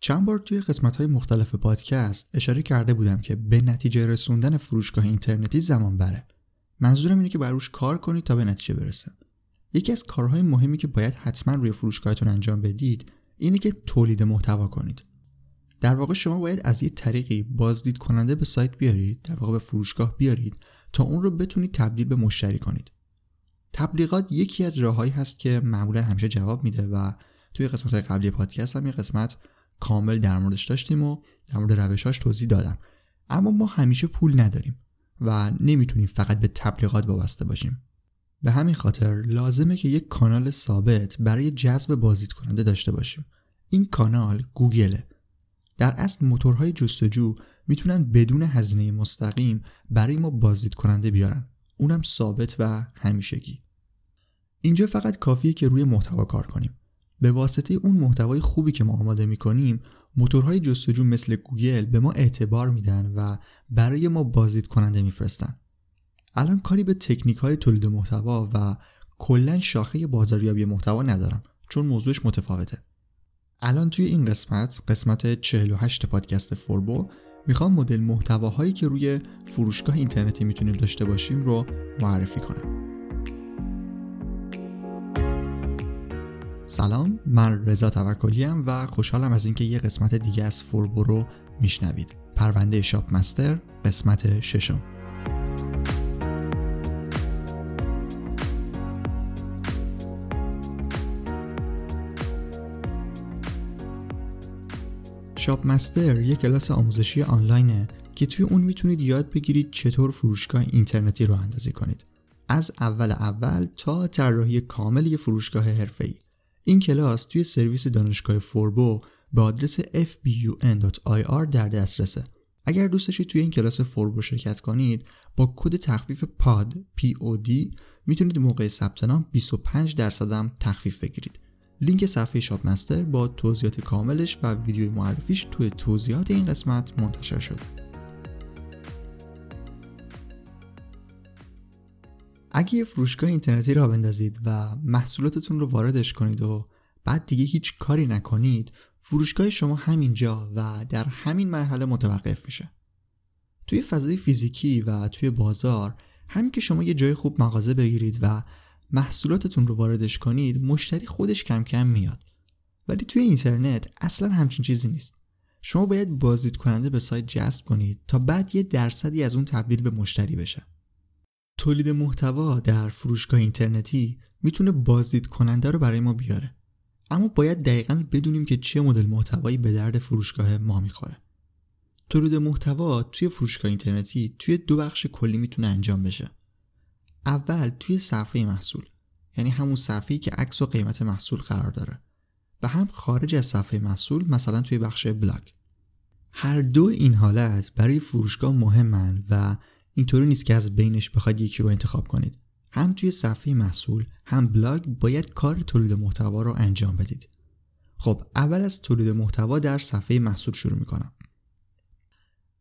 چند بار توی قسمت های مختلف پادکست اشاره کرده بودم که به نتیجه رسوندن فروشگاه اینترنتی زمان بره. منظورم اینه که بر روش کار کنید تا به نتیجه برسه. یکی از کارهای مهمی که باید حتما روی فروشگاهتون انجام بدید اینه که تولید محتوا کنید. در واقع شما باید از یه طریقی بازدید کننده به سایت بیارید، در واقع به فروشگاه بیارید تا اون رو بتونید تبدیل به مشتری کنید. تبلیغات یکی از راههایی هست که معمولا همیشه جواب میده و توی قسمت قبلی پادکست هم یه قسمت کامل در موردش داشتیم و در مورد روشاش توضیح دادم. اما ما همیشه پول نداریم و نمی‌تونیم فقط به تبلیغات وابسته باشیم. به همین خاطر لازمه که یک کانال ثابت برای جذب بازدید کننده داشته باشیم. این کانال گوگله در اصل موتورهای جستجو می‌تونن بدون هزینه مستقیم برای ما بازدید کننده بیارن. اونم ثابت و همیشگی. اینجا فقط کافیه که روی محتوا کار کنیم. به واسطه اون محتوای خوبی که ما آماده می‌کنیم موتورهای جستجو مثل گوگل به ما اعتبار میدن و برای ما بازدید کننده میفرستن. الان کاری به تکنیک های تولید محتوا و کلا شاخه بازاریابی محتوا ندارم چون موضوعش متفاوته. الان توی این قسمت قسمت 48 پادکست فوربو می‌خوام مدل محتواهایی که روی فروشگاه اینترنتی می‌تونیم داشته باشیم رو معرفی کنم. سلام من رضا توکلی و خوشحالم از اینکه یه قسمت دیگه از فوربو رو میشنوید. پرونده شاپ مستر قسمت ششم. شاپ مستر یه کلاس آموزشی آنلاینه که توی اون می‌تونید یاد بگیرید چطور فروشگاه اینترنتی راه اندازی کنید. از اول اول تا طراحی کامل یه فروشگاه حرفه‌ای. این کلاس توی سرویس دانشگاه فوربو به آدرس fbun.ir در دسترسه. اگر دوست داشتید توی این کلاس فوربو شرکت کنید با کد تخفیف پاد POD می‌تونید موقع ثبت نام 25 درصد تخفیف بگیرید. لینک صفحه Shop Master با توضیحات کاملش و ویدیوی معرفیش توی توضیحات این قسمت منتشر شده. اگه یه فروشگاه اینترنتی را بندازید و محصولاتتون رو واردش کنید و بعد دیگه هیچ کاری نکنید فروشگاه شما همینجا و در همین مرحله متوقف میشه. توی فضای فیزیکی و توی بازار همین که شما یه جای خوب مغازه بگیرید و محصولاتتون رو واردش کنید مشتری خودش کم کم میاد. ولی توی اینترنت اصلا همچین چیزی نیست. شما باید بازدید کننده به سایت جذب کنید تا بعد یه درصدی از اون تبدیل به مشتری بشه. تولید محتوا در فروشگاه اینترنتی می‌تونه بازدید کننده رو برای ما بیاره. اما باید دقیقا بدونیم که چه مدل محتوایی به درد فروشگاه ما می‌خوره. تولید محتوا توی فروشگاه اینترنتی توی دو بخش کلی می‌تونه انجام بشه. اول توی صفحه محصول یعنی همون صفحه‌ای که عکس و قیمت محصول قرار داره. و هم خارج از صفحه محصول مثلا توی بخش بلاگ. هر دو این حالت برای فروشگاه مهمن و اینطوری نیست که از بینش بخواید یکی رو انتخاب کنید. هم توی صفحه محصول هم بلاگ باید کار تولید محتوا رو انجام بدید. خب اول از تولید محتوا در صفحه محصول شروع می‌کنم.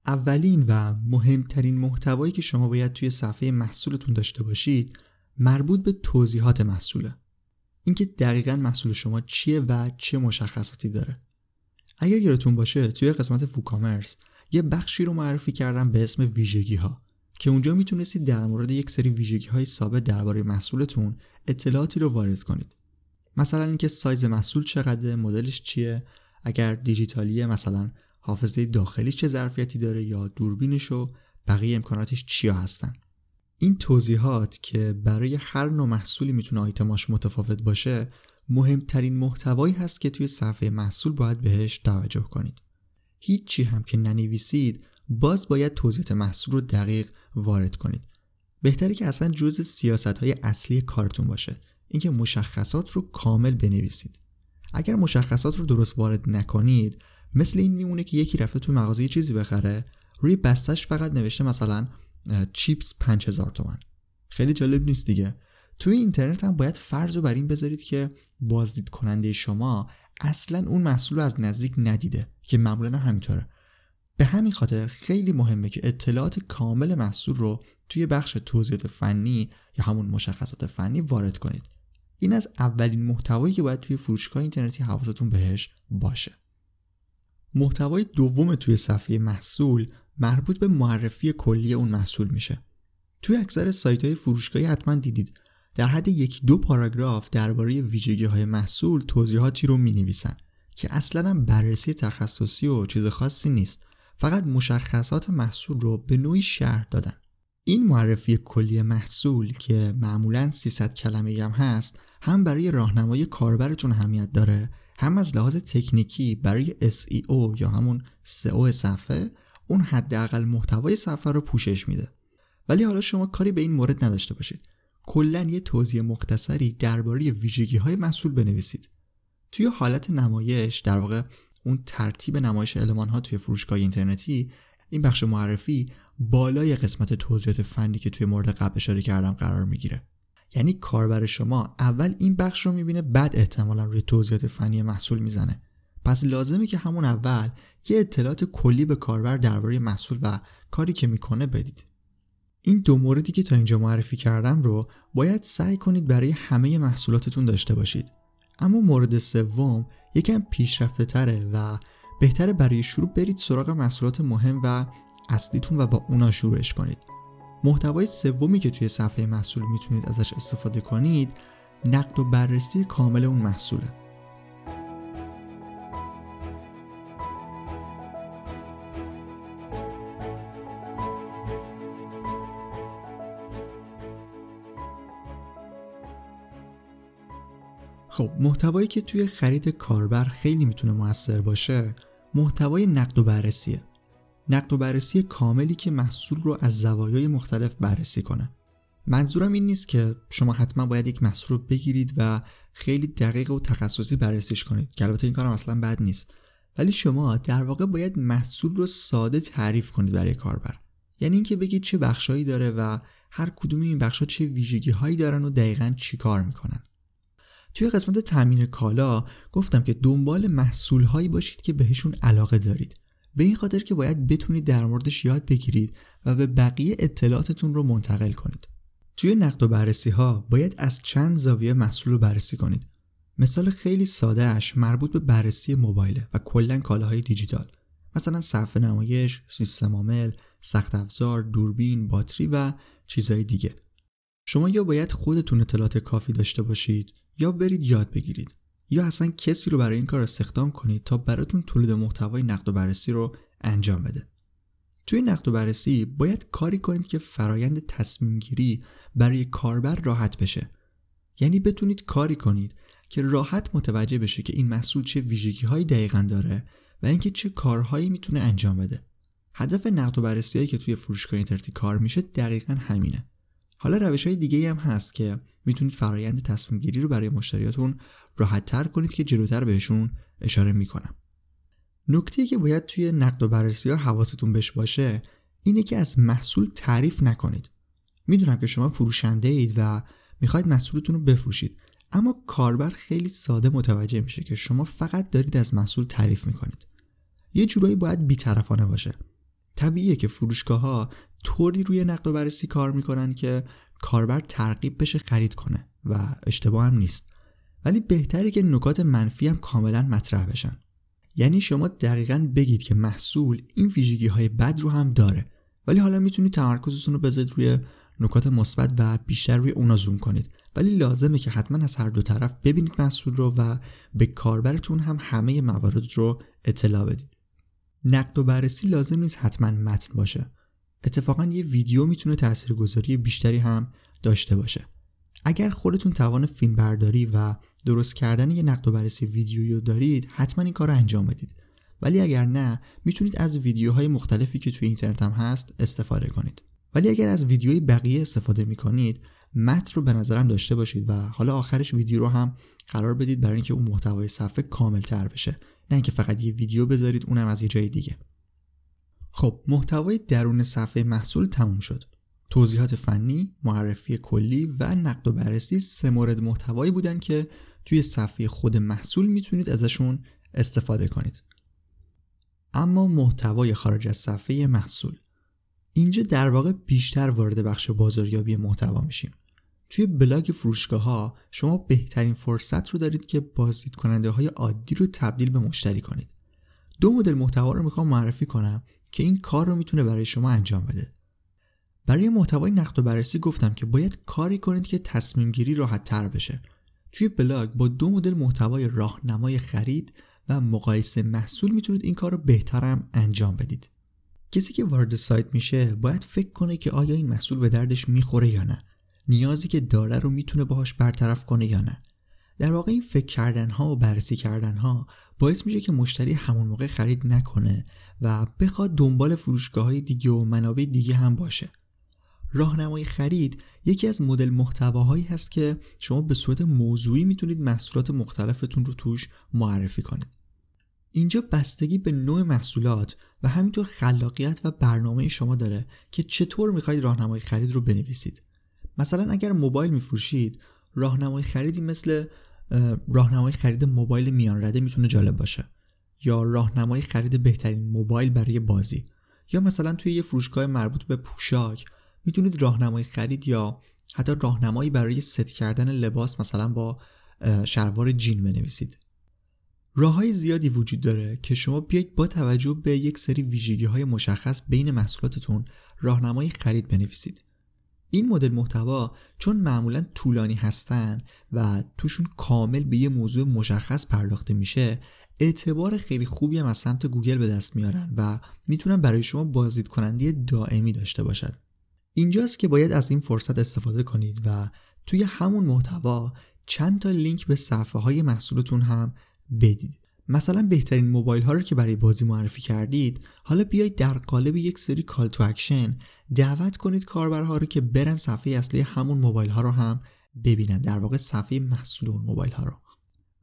اولین و مهمترین محتوایی که شما باید توی صفحه محصولتون داشته باشید مربوط به توضیحات محصوله. اینکه دقیقا محصول شما چیه و چه مشخصاتی داره. اگر یادتون باشه توی قسمت فوکامرس یه بخشی رو معرفی کردم به اسم ویژگی ها که اونجا می‌تونستید در مورد یک سری ویژگی های ثابت درباره محصولتون اطلاعاتی رو وارد کنید. مثلا اینکه سایز محصول چقدر مدلش چیه اگر دیجیتالیه مثلا حافظه داخلی چه ظرفیتی داره یا دوربینش و بقیه امکاناتش چیا هستن. این توضیحات که برای هر نوع محصولی می‌تونه آیتماش متفاوت باشه مهمترین محتوایی هست که توی صفحه محصول باید بهش توجه کنید. هیچی هم که ننویسید باز باید توضیحات محصول رو دقیق وارد کنید. بهتره که اصلا جز سیاست های اصلی کارتون باشه. اینکه مشخصات رو کامل بنویسید. اگر مشخصات رو درست وارد نکنید مثل این میمونه که یکی رفته تو مغازه چیزی بخره روی بستش فقط نوشته مثلا چیپس 5000 تومن. خیلی جالب نیست دیگه. توی اینترنت هم باید فرض رو بر این بذارید که بازدید کننده شما اصلا اون محصول رو از نزدیک ندیده که معمولا همینطوره. به همین خاطر خیلی مهمه که اطلاعات کامل محصول رو توی بخش توضیحات فنی یا همون مشخصات فنی وارد کنید. این از اولین محتوایی که باید توی فروشگاه اینترنتی حواستون بهش باشه. محتوای دوم توی صفحه محصول مربوط به معرفی کلی اون محصول میشه. توی اکثر سایت های فروشگاهی حتما دیدید. در حد یک دو پاراگراف درباره ویژگی های محصول توضیحاتی رو می نویسن که اصلا بررسی تخصصی و چیز خاصی نیست. فقط مشخصات محصول رو به نوعی شرح دادن. این معرفی کلی محصول که معمولا 300 کلمه هم هست هم برای راهنمای کاربرتون همیت داره هم از لحاظ تکنیکی برای SEO یا همون SEO صفحه اون حداقل محتوای صفحه رو پوشش میده. ولی حالا شما کاری به این مورد نداشته باشید. کلا یه توضیح مختصری درباره ویژگی های محصول بنویسید. توی حالت نمایش در واقع اون ترتیب نمایش المان ها توی فروشگاه اینترنتی این بخش معرفی بالای قسمت توضیحات فنی که توی مورد قبل اشاره کردم قرار می‌گیره. یعنی کاربر شما اول این بخش رو می‌بینه بعد احتمالا روی توضیحات فنی محصول می‌زنه. پس لازمه که همون اول یه اطلاعات کلی به کاربر درباره محصول و کاری که می‌کنه بدید. این دو موردی که تا اینجا معرفی کردم رو باید سعی کنید برای همه محصولاتتون داشته باشید. اما مورد سوم یکم پیشرفته تره و بهتره برای شروع برید سراغ محصولات مهم و اصلیتون و با اونا شروعش کنید. محتوای سومی که توی صفحه محصول می‌تونید ازش استفاده کنید نقد و بررسی کامل اون محصوله. محتوایی که توی خرید کاربر خیلی می‌تونه موثر باشه محتوای نقد و بررسیه. نقد و بررسی کاملی که محصول رو از زوایای مختلف بررسی کنه. منظورم این نیست که شما حتما باید یک محصول رو بگیرید و خیلی دقیق و تخصصی بررسیش کنید که البته این کارم اصلا بد نیست. ولی شما در واقع باید محصول رو ساده تعریف کنید برای کاربر. یعنی اینکه بگید چه بخشهایی داره و هر کدوم این بخشها چه ویژگی هایی دارن و دقیقا چی کار می‌کنن. توی قسمت تامین کالا گفتم که دنبال محصول هایی باشید که بهشون علاقه دارید. به این خاطر که باید بتونید در موردش یاد بگیرید و به بقیه اطلاعاتتون رو منتقل کنید. توی نقد و بررسی ها باید از چند زاویه محصول رو بررسی کنید. مثال خیلی ساده اش مربوط به بررسی موبایل و کلا کالاهای دیجیتال. مثلا صفحه نمایش، سیستم عامل، سخت افزار، دوربین، باتری و چیزهای دیگه. شما یا باید خودتون اطلاعات کافی داشته باشید یا برید یاد بگیرید. یا اصلا کسی رو برای این کار استخدام کنید تا براتون تولید محتوای نقد و بررسی رو انجام بده. توی نقد و بررسی باید کاری کنید که فرایند تصمیم گیری برای کاربر راحت بشه. یعنی بتونید کاری کنید که راحت متوجه بشه که این محصول چه ویژگی هایی دقیقا داره و اینکه چه کارهایی می‌تونه انجام بده. هدف نقد و بررسی هایی که توی فروشگاه اینترنتی کار میشه دقیقا همینه. حالا روش های دیگه هم هست که می‌تونید فرایند تصمیم گیری رو برای مشتریاتون راحت تر کنید که جلوتر بهشون اشاره می‌کنم. نکته که باید توی نقد و بررسی ها حواستون بهش باشه اینه که از محصول تعریف نکنید. می‌دونم که شما فروشنده اید و می‌خواید محصولتون رو بفروشید اما کاربر خیلی ساده متوجه میشه که شما فقط دارید از محصول تعریف می‌کنید. یه جورایی باید بیطرفانه باشه. طبیعیه که فروشگاه ها طوری روی نقد و بررسی کار می‌کنن که کاربر ترغیب بشه خرید کنه و اشتباه هم نیست. ولی بهتره که نکات منفی هم کاملا مطرح بشن. یعنی شما دقیقا بگید که محصول این ویژگی های بد رو هم داره. ولی حالا می‌تونید تمرکزتون رو بذارید روی نکات مثبت و بیشتر روی اونا زوم کنید. ولی لازمه که حتما از هر دو طرف ببینید محصول رو و به کاربرتون هم همه موارد رو اطلاع بدید. نقد و بررسی لازم نیست حتما متن باشه. اتفاقا یه ویدیو می‌تونه تاثیرگذاری بیشتری هم داشته باشه. اگر خودتون توان فیلم برداری و درست کردن یه نقد و بررسی ویدیویی دارید حتما این کار رو انجام بدید. ولی اگر نه می‌تونید از ویدیوهای مختلفی که توی اینترنت هم هست استفاده کنید. ولی اگر از ویدیوی بقیه استفاده می‌کنید متن رو به نظرم داشته باشید و حالا آخرش ویدیو رو هم قرار بدید برای اینکه اون محتوای صفحه کامل تر بشه. نه اینکه فقط یه ویدیو بذارید اونم از یه جای دیگه. خب محتوای درون صفحه محصول تموم شد توضیحات فنی، معرفی کلی و نقد و بررسی سه مورد محتوایی بودن که توی صفحه خود محصول می‌تونید ازشون استفاده کنید. اما محتوای خارج از صفحه محصول اینجا در واقع بیشتر وارد بخش بازاریابی محتوا میشیم. توی بلاگ فروشگاه ها شما بهترین فرصت رو دارید که بازدید کننده های عادی رو تبدیل به مشتری کنید. دو مدل محتوا رو می‌خوام معرفی کنم که این کار رو می‌تونه برای شما انجام بده. برای محتوای نقد و بررسی گفتم که باید کاری کنید که تصمیم گیری راحت تر بشه. توی بلاگ با دو مدل محتوای راهنمای خرید و مقایسه محصول می‌تونید این کار رو بهترم انجام بدید. کسی که وارد سایت میشه باید فکر کنه که آیا این محصول به دردش می‌خوره یا نه. نیازی که داره رو می‌تونه باهاش برطرف کنه یا نه. در واقع این فکر کردن ها و بررسی کردن ها باعث میشه که مشتری همون موقع خرید نکنه و بخواد دنبال فروشگاه های دیگه و منابع دیگه هم باشه. راهنمای خرید یکی از مدل محتواهایی هست که شما به صورت موضوعی می‌تونید محصولات مختلفتون رو توش معرفی کنید. اینجا بستگی به نوع محصولات و همینطور خلاقیت و برنامه شما داره که چطور می‌خواید راهنمای خرید رو بنویسید. مثلا اگر موبایل میفروشید راهنمای خریدی مثل راهنمای خرید موبایل میان رده می‌تونه جالب باشه. یا راهنمای خرید بهترین موبایل برای بازی. یا مثلا توی یه فروشگاه مربوط به پوشاک می‌تونید راهنمای خرید یا حتی راهنمایی برای ست کردن لباس مثلا با شلوار جین بنویسید. راه های زیادی وجود داره که شما بیایید با توجه به یک سری ویژگی های مشخص بین محصولاتتون راهنمای خرید بنویسید. این مدل محتوا چون معمولا طولانی هستن و توشون کامل به یه موضوع مشخص پرداخته میشه اعتبار خیلی خوبی هم از سمت گوگل به دست میارن و می‌تونن برای شما بازدید کننده دائمی داشته باشد اینجاست که باید از این فرصت استفاده کنید و توی همون محتوا چند تا لینک به صفحه های محصولتون هم بدید. مثلا بهترین موبایل ها رو که برای بازی معرفی کردید حالا بیایید در قالب یک سری call to action دعوت کنید کاربرها رو که برن صفحه اصلی همون موبایل ها رو هم ببینن در واقع صفحه محصول اون موبایل ها رو.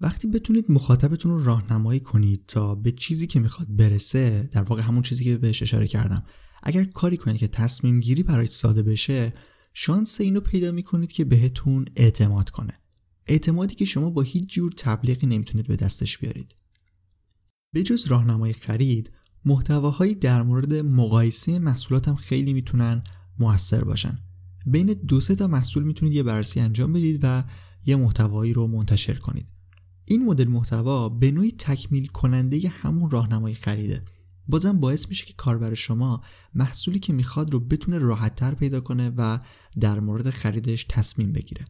وقتی بتونید مخاطبتون رو راهنمایی کنید تا به چیزی که می‌خواد برسه در واقع همون چیزی که بهش اشاره کردم اگر کاری کنید که تصمیم گیری برای ساده بشه شانس اینو پیدا می‌کنید که بهتون اعتماد کنه. اعتمادی که شما با هیچ جور تبلیغی نمی‌تونید به دستش بیارید. به جز راهنمای خرید محتواهایی در مورد مقایسه محصولات هم خیلی می‌تونن موثر باشن. بین دو سه تا محصول می‌تونید یه بررسی انجام بدید و یه محتوایی رو منتشر کنید. این مدل محتوا به نوعی تکمیل کننده همون راهنمای خریده. بازم باعث میشه که کاربر شما محصولی که می‌خواد رو بتونه راحتتر پیدا کنه و در مورد خریدش تصمیم بگیره.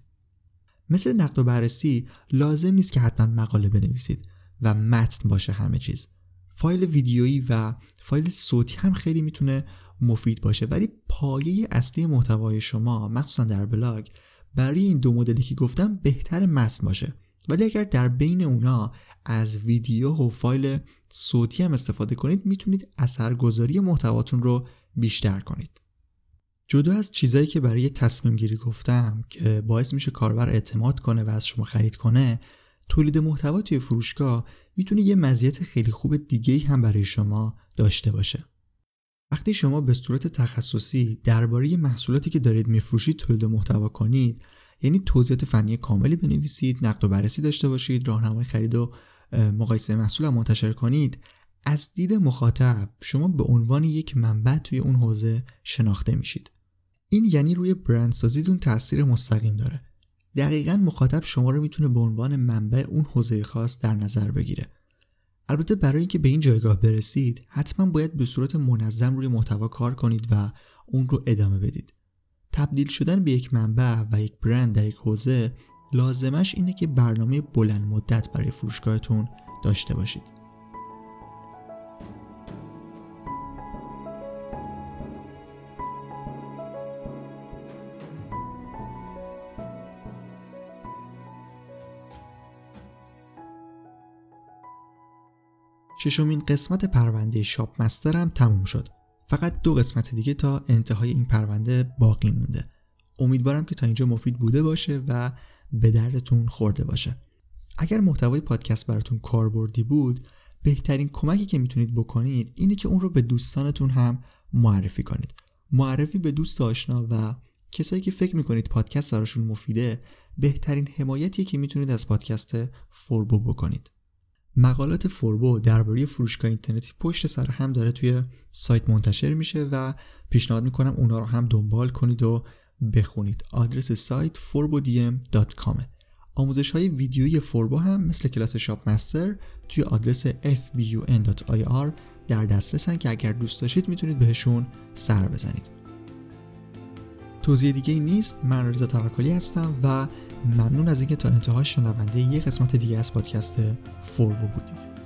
مثل نقد و بررسی لازم نیست که حتما مقاله بنویسید. و متن باشه همه چیز. فایل ویدیویی و فایل صوتی هم خیلی می‌تونه مفید باشه. ولی پایه اصلی محتوای شما مخصوصا در بلاگ برای این دو مدلی که گفتم بهتر متن باشه. ولی اگر در بین اونا از ویدیو و فایل صوتی هم استفاده کنید می‌تونید اثرگذاری محتواتون رو بیشتر کنید. جدا از چیزایی که برای تصمیم گیری گفتم که باعث میشه کاربر اعتماد کنه و از شما خرید کنه تولید محتوا توی فروشگاه می‌تونه یه مزیت خیلی خوب دیگه هم برای شما داشته باشه. وقتی شما به صورت تخصصی درباره محصولاتی که دارید میفروشید تولید محتوا کنید یعنی توضیحات فنی کاملی بنویسید نقد و بررسی داشته باشید راهنمای خرید و مقایسه محصول منتشر کنید از دید مخاطب شما به عنوان یک منبع توی اون حوزه شناخته میشید. این یعنی روی برندسازیتون تاثیر مستقیم داره. دقیقا مخاطب شما رو می‌تونه به عنوان منبع اون حوزه خاص در نظر بگیره. البته برای اینکه به این جایگاه برسید حتما باید به صورت منظم روی محتوا کار کنید و اون رو ادامه بدید. تبدیل شدن به یک منبع و یک برند در یک حوزه لازمش اینه که برنامه بلند مدت برای فروشگاهتون داشته باشید. ششمین قسمت پرونده شاپ مسترم تموم شد. فقط دو قسمت دیگه تا انتهای این پرونده باقی مونده. امیدوارم که تا اینجا مفید بوده باشه و به دردتون خورده باشه. اگر محتوای پادکست براتون کاربردی بود بهترین کمکی که می‌تونید بکنید اینه که اون رو به دوستانتون هم معرفی کنید. معرفی به دوست آشنا و کسایی که فکر می‌کنید پادکست براشون مفیده بهترین حمایتی که می‌تونید از پادکست فوربو بکنید. مقالات فوربو درباره فروشگاه اینترنتی پشت سر هم داره توی سایت منتشر میشه و پیشنهاد می‌کنم اونا رو هم دنبال کنید و بخونید. آدرس سایت forbodm.com آموزش های ویدیویی فوربو هم مثل کلاس شاپ مستر توی آدرس fbun.ir در دسترسن که اگر دوست داشتید می‌تونید بهشون سر بزنید. توضیح دیگه ای نیست من رضا توکلی هستم و ممنون از اینکه تا انتهای شنونده یه قسمت دیگه از پادکست فوربو بودید.